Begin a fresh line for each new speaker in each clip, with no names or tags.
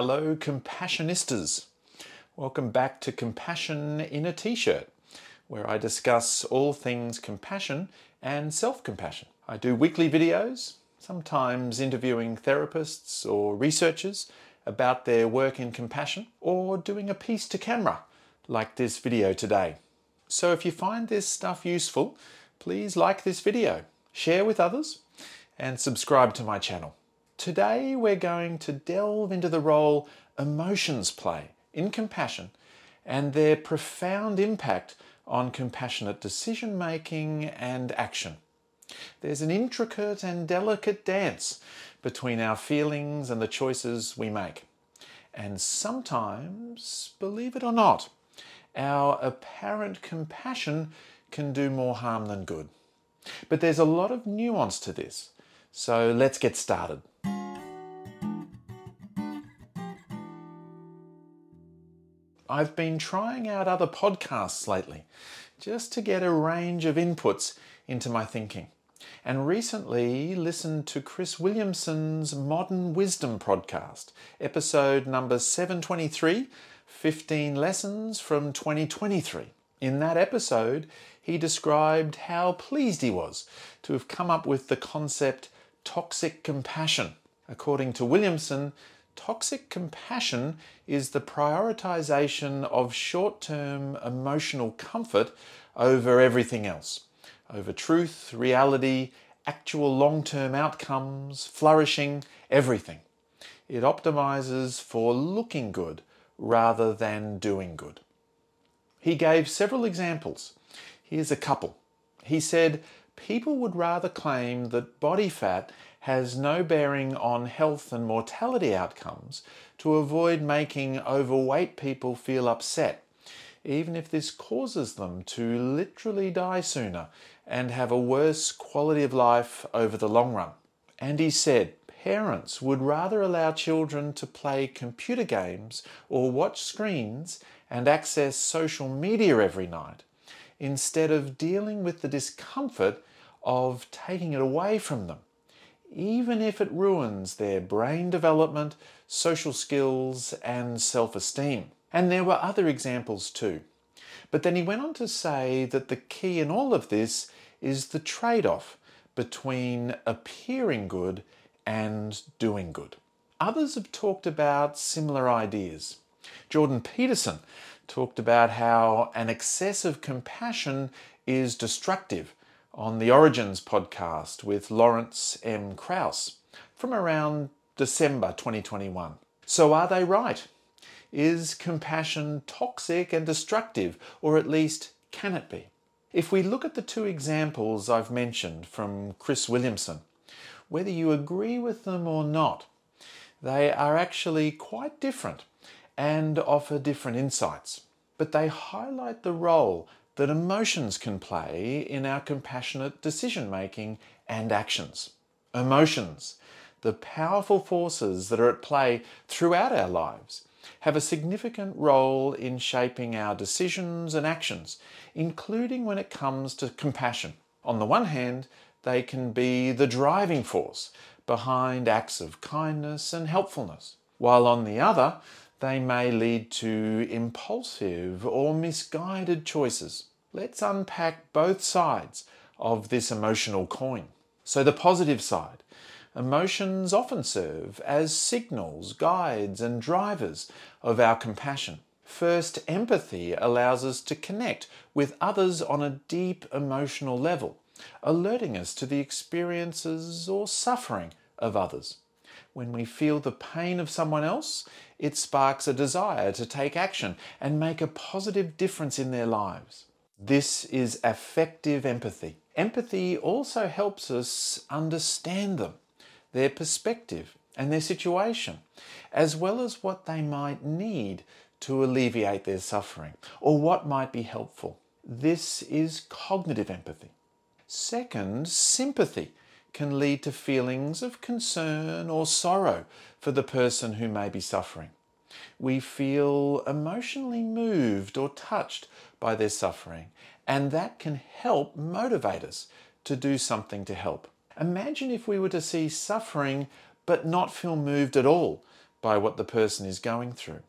Hello, Compassionistas. Welcome back to Compassion in a T shirt, where I discuss all things compassion and self compassion. I do weekly videos, sometimes interviewing therapists or researchers about their work in compassion, or doing a piece to camera, like this video today. So if you find this stuff useful, please like this video, share with others, and subscribe to my channel. Today we're going to delve into the role emotions play in compassion and their profound impact on compassionate decision making and action. There's an intricate and delicate dance between our feelings and the choices we make. And sometimes, believe it or not, our apparent compassion can do more harm than good. But there's a lot of nuance to this, so let's get started. I've been trying out other podcasts lately just to get a range of inputs into my thinking. And recently listened to Chris Williamson's Modern Wisdom podcast, episode number 723 15 Lessons from 2023. In that episode, he described how pleased he was to have come up with the concept toxic compassion. According to Williamson, Toxic compassion is the prioritization of short term emotional comfort over everything else, over truth, reality, actual long term outcomes, flourishing, everything. It optimizes for looking good rather than doing good. He gave several examples. Here's a couple. He said, People would rather claim that body fat has no bearing on health and mortality outcomes to avoid making overweight people feel upset, even if this causes them to literally die sooner and have a worse quality of life over the long run. And he said, Parents would rather allow children to play computer games or watch screens and access social media every night instead of dealing with the discomfort of taking it away from them even if it ruins their brain development, social skills, and self esteem. And there were other examples too. But then he went on to say that the key in all of this is the trade off between appearing good and doing good. Others have talked about similar ideas. Jordan Peterson talked about how an excess of compassion is destructive on the Origins podcast with Lawrence M. Krauss from around December 2021. So, are they right? Is compassion toxic and destructive, or at least can it be? If we look at the two examples I've mentioned from Chris Williamson, whether you agree with them or not, they are actually quite different and offer different insights. But they highlight the role that emotions can play in our compassionate decision making and actions. Emotions, the powerful forces that are at play throughout our lives, have a significant role in shaping our decisions and actions, including when it comes to compassion. On the one hand, they can be the driving force behind acts of kindness and helpfulness, while on the other, they may lead to impulsive or misguided choices. Let's unpack both sides of this emotional coin. So, the positive side emotions often serve as signals, guides, and drivers of our compassion. First, empathy allows us to connect with others on a deep emotional level, alerting us to the experiences or suffering of others. When we feel the pain of someone else, it sparks a desire to take action and make a positive difference in their lives. This is affective empathy. Empathy also helps us understand them, their perspective, and their situation, as well as what they might need to alleviate their suffering or what might be helpful. This is cognitive empathy. Second, sympathy can lead to feelings of concern or sorrow for the person who may be suffering. We feel emotionally moved or touched by their suffering, and that can help motivate us to do something to help. Imagine if we were to see suffering but not feel moved at all by what the person is going through.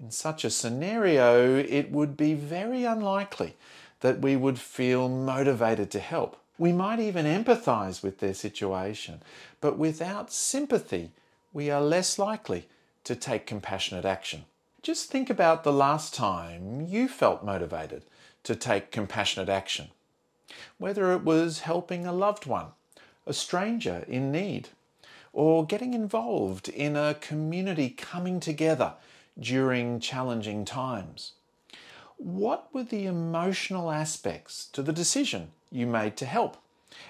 In such a scenario, it would be very unlikely that we would feel motivated to help. We might even empathize with their situation, but without sympathy, we are less likely to take compassionate action. Just think about the last time you felt motivated to take compassionate action. Whether it was helping a loved one, a stranger in need, or getting involved in a community coming together during challenging times. What were the emotional aspects to the decision you made to help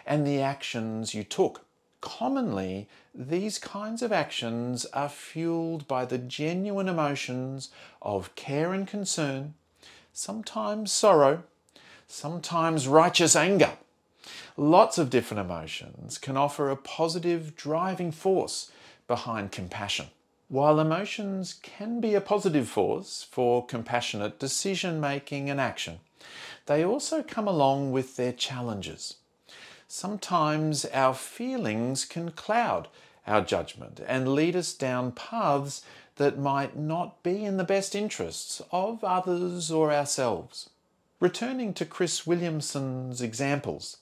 and the actions you took? Commonly, these kinds of actions are fueled by the genuine emotions of care and concern, sometimes sorrow, sometimes righteous anger. Lots of different emotions can offer a positive driving force behind compassion. While emotions can be a positive force for compassionate decision making and action, they also come along with their challenges. Sometimes our feelings can cloud our judgment and lead us down paths that might not be in the best interests of others or ourselves. Returning to Chris Williamson's examples,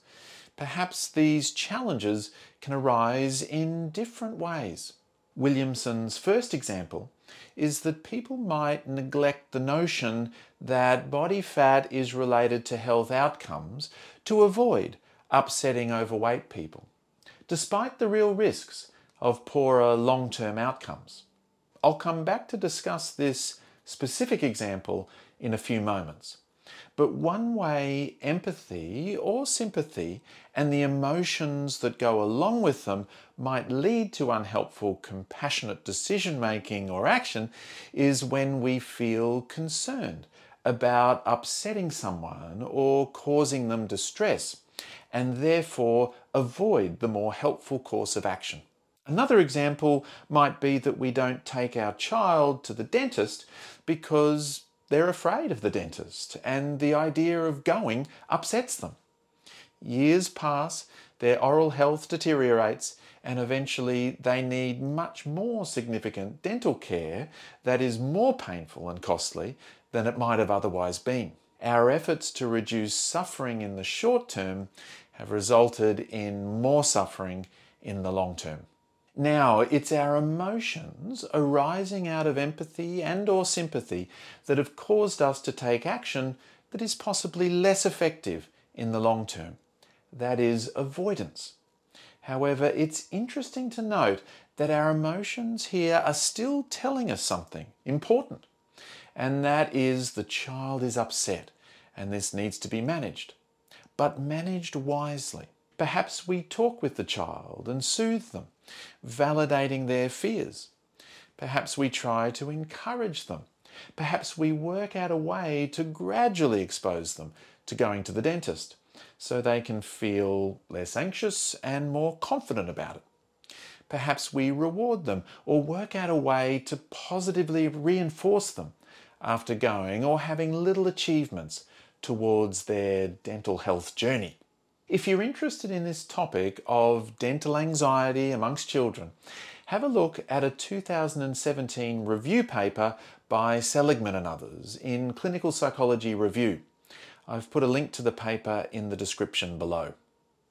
perhaps these challenges can arise in different ways. Williamson's first example is that people might neglect the notion that body fat is related to health outcomes to avoid upsetting overweight people, despite the real risks of poorer long term outcomes. I'll come back to discuss this specific example in a few moments. But one way empathy or sympathy and the emotions that go along with them might lead to unhelpful, compassionate decision making or action is when we feel concerned about upsetting someone or causing them distress and therefore avoid the more helpful course of action. Another example might be that we don't take our child to the dentist because they're afraid of the dentist and the idea of going upsets them. Years pass, their oral health deteriorates, and eventually they need much more significant dental care that is more painful and costly than it might have otherwise been. Our efforts to reduce suffering in the short term have resulted in more suffering in the long term. Now, it's our emotions arising out of empathy and or sympathy that have caused us to take action that is possibly less effective in the long term. That is avoidance. However, it's interesting to note that our emotions here are still telling us something important, and that is the child is upset and this needs to be managed, but managed wisely. Perhaps we talk with the child and soothe them validating their fears. Perhaps we try to encourage them. Perhaps we work out a way to gradually expose them to going to the dentist so they can feel less anxious and more confident about it. Perhaps we reward them or work out a way to positively reinforce them after going or having little achievements towards their dental health journey. If you're interested in this topic of dental anxiety amongst children, have a look at a 2017 review paper by Seligman and others in Clinical Psychology Review. I've put a link to the paper in the description below.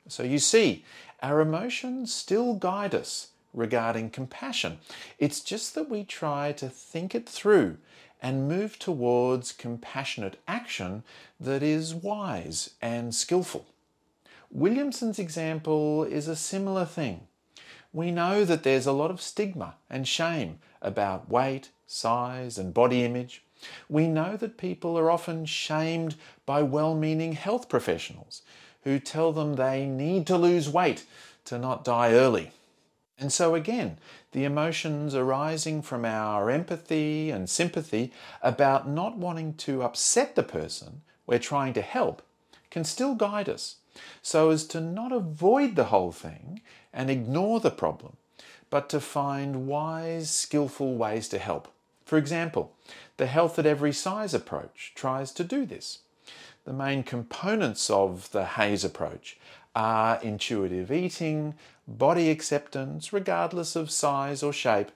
So you see, our emotions still guide us regarding compassion. It's just that we try to think it through and move towards compassionate action that is wise and skillful. Williamson's example is a similar thing. We know that there's a lot of stigma and shame about weight, size, and body image. We know that people are often shamed by well meaning health professionals who tell them they need to lose weight to not die early. And so, again, the emotions arising from our empathy and sympathy about not wanting to upset the person we're trying to help can still guide us so as to not avoid the whole thing and ignore the problem, but to find wise, skillful ways to help. For example, the Health at Every Size approach tries to do this. The main components of the HAES approach are intuitive eating, body acceptance, regardless of size or shape,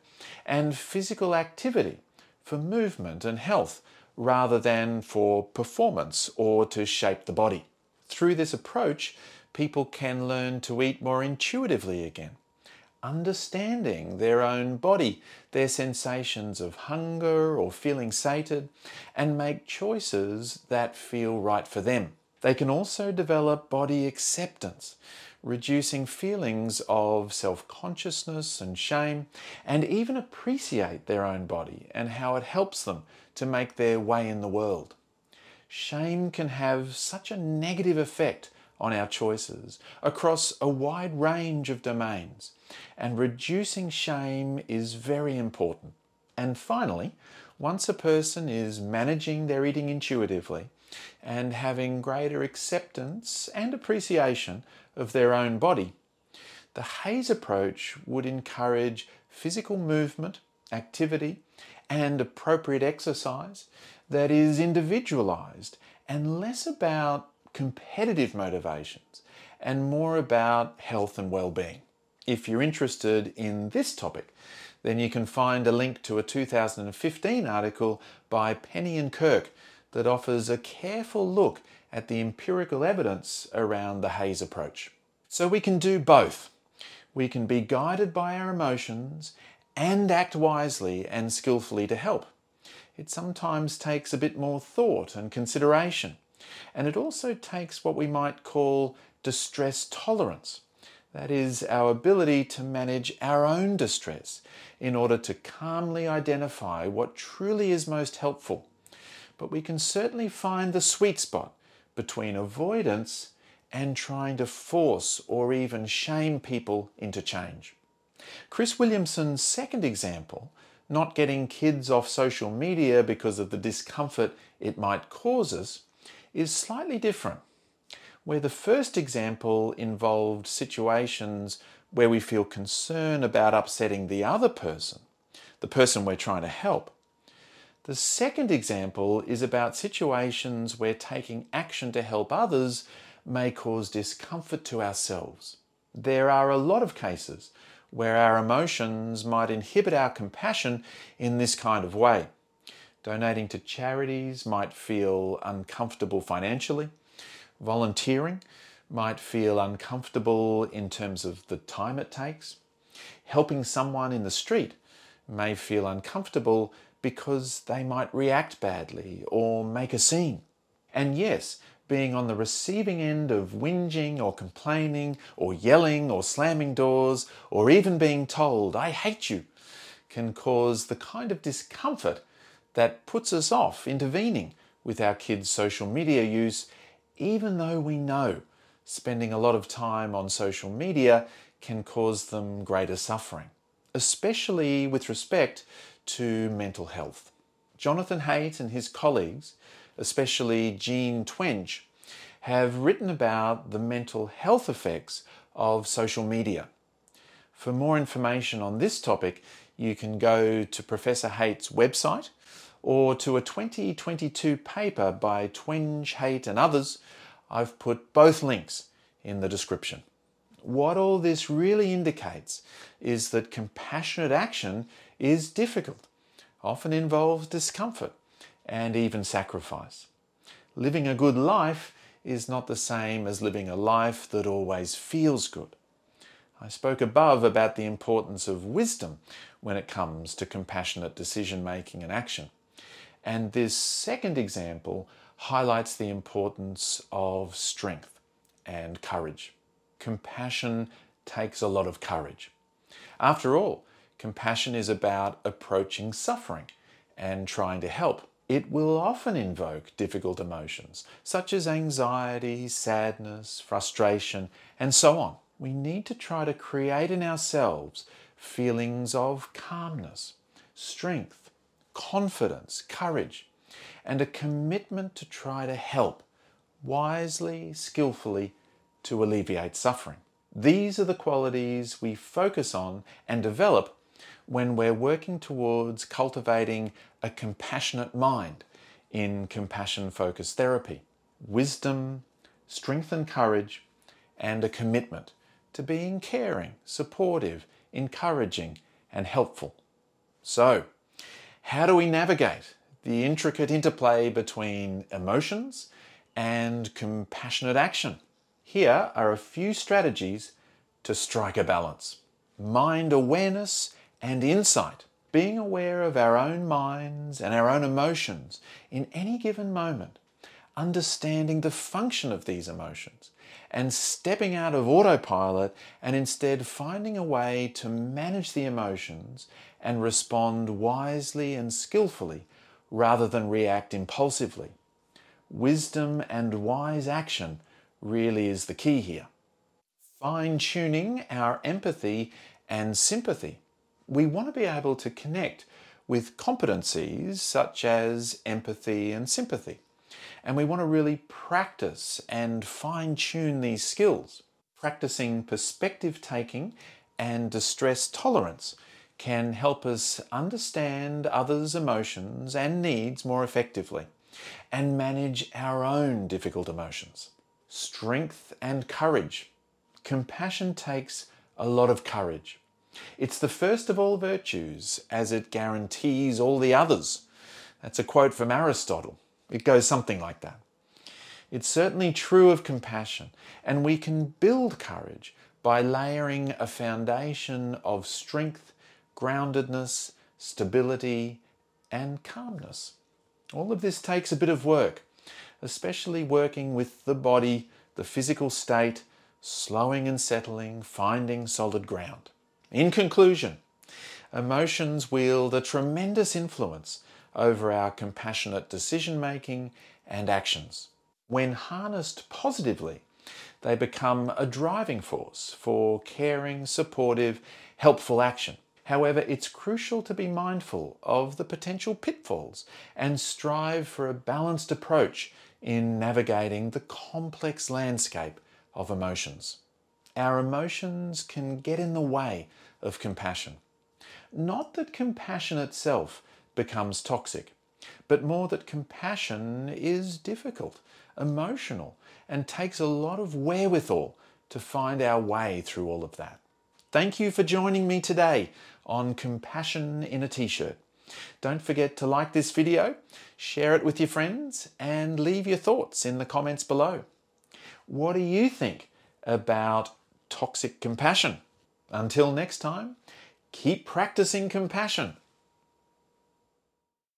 and physical activity for movement and health rather than for performance or to shape the body. Through this approach, people can learn to eat more intuitively again, understanding their own body, their sensations of hunger or feeling sated, and make choices that feel right for them. They can also develop body acceptance, reducing feelings of self consciousness and shame, and even appreciate their own body and how it helps them to make their way in the world. Shame can have such a negative effect on our choices across a wide range of domains, and reducing shame is very important. And finally, once a person is managing their eating intuitively and having greater acceptance and appreciation of their own body, the HAES approach would encourage physical movement, activity, and appropriate exercise that is individualized and less about competitive motivations and more about health and well-being. If you're interested in this topic, then you can find a link to a 2015 article by Penney and Kirk that offers a careful look at the empirical evidence around the HAES approach. So we can do both. We can be guided by our emotions and act wisely and skillfully to help. It sometimes takes a bit more thought and consideration, and it also takes what we might call distress tolerance. That is, our ability to manage our own distress in order to calmly identify what truly is most helpful but we can certainly find the sweet spot between avoidance and trying to force or even shame people into change. Chris Williamson's second example, not getting kids off social media because of the discomfort it might cause us, is slightly different. Where the first example involved situations where we feel concern about upsetting the other person, the person we're trying to help, the second example is about situations where taking action to help others may cause discomfort to ourselves. There are a lot of cases where our emotions might inhibit our compassion in this kind of way. Donating to charities might feel uncomfortable financially. Volunteering might feel uncomfortable in terms of the time it takes. Helping someone in the street may feel uncomfortable because they might react badly or make a scene. And yes, being on the receiving end of whinging or complaining or yelling or slamming doors or even being told, I hate you, can cause the kind of discomfort that puts us off intervening with our kids' social media use, even though we know spending a lot of time on social media can cause them greater suffering, especially with respect to mental health. Jonathan Haidt and his colleagues, especially Jean Twenge, have written about the mental health effects of social media. For more information on this topic, you can go to Professor Haidt's website or to a 2022 paper by Twenge, Haidt, and others. I've put both links in the description. What all this really indicates is that compassionate action is difficult, often involves discomfort and even sacrifice. Living a good life is not the same as living a life that always feels good. I spoke above about the importance of wisdom when it comes to compassionate decision making and action. And this second example highlights the importance of strength and courage. Compassion takes a lot of courage. After all, Compassion is about approaching suffering and trying to help. It will often invoke difficult emotions, such as anxiety, sadness, frustration, and so on. We need to try to create in ourselves feelings of calmness, strength, confidence, courage, and a commitment to try to help wisely, skillfully, to alleviate suffering. These are the qualities we focus on and develop when we're working towards cultivating a compassionate mind in compassion focused therapy. Wisdom, strength and courage, and a commitment to being caring, supportive, encouraging, and helpful. So, how do we navigate the intricate interplay between emotions and compassionate action? Here are a few strategies to strike a balance. Mind awareness and insight. Being aware of our own minds and our own emotions in any given moment, understanding the function of these emotions, and stepping out of autopilot and instead finding a way to manage the emotions and respond wisely and skillfully rather than react impulsively. Wisdom and wise action really is the key here. Fine tuning our empathy and sympathy. We want to be able to connect with competencies such as empathy and sympathy. And we want to really practice and fine tune these skills. Practicing perspective taking and distress tolerance can help us understand others' emotions and needs more effectively and manage our own difficult emotions. Strength and courage. Compassion takes a lot of courage. It's the first of all virtues as it guarantees all the others. That's a quote from Aristotle. It goes something like that. It's certainly true of compassion, and we can build courage by layering a foundation of strength, groundedness, stability, and calmness. All of this takes a bit of work, especially working with the body, the physical state, slowing and settling, finding solid ground. In conclusion, emotions wield a tremendous influence over our compassionate decision making and actions. When harnessed positively, they become a driving force for caring, supportive, helpful action. However, it's crucial to be mindful of the potential pitfalls and strive for a balanced approach in navigating the complex landscape of emotions. Our emotions can get in the way of compassion. Not that compassion itself becomes toxic, but more that compassion is difficult, emotional, and takes a lot of wherewithal to find our way through all of that. Thank you for joining me today on Compassion in a T-shirt. Don't forget to like this video, share it with your friends, and leave your thoughts in the comments below. What do you think about toxic compassion? Until next time, keep practicing compassion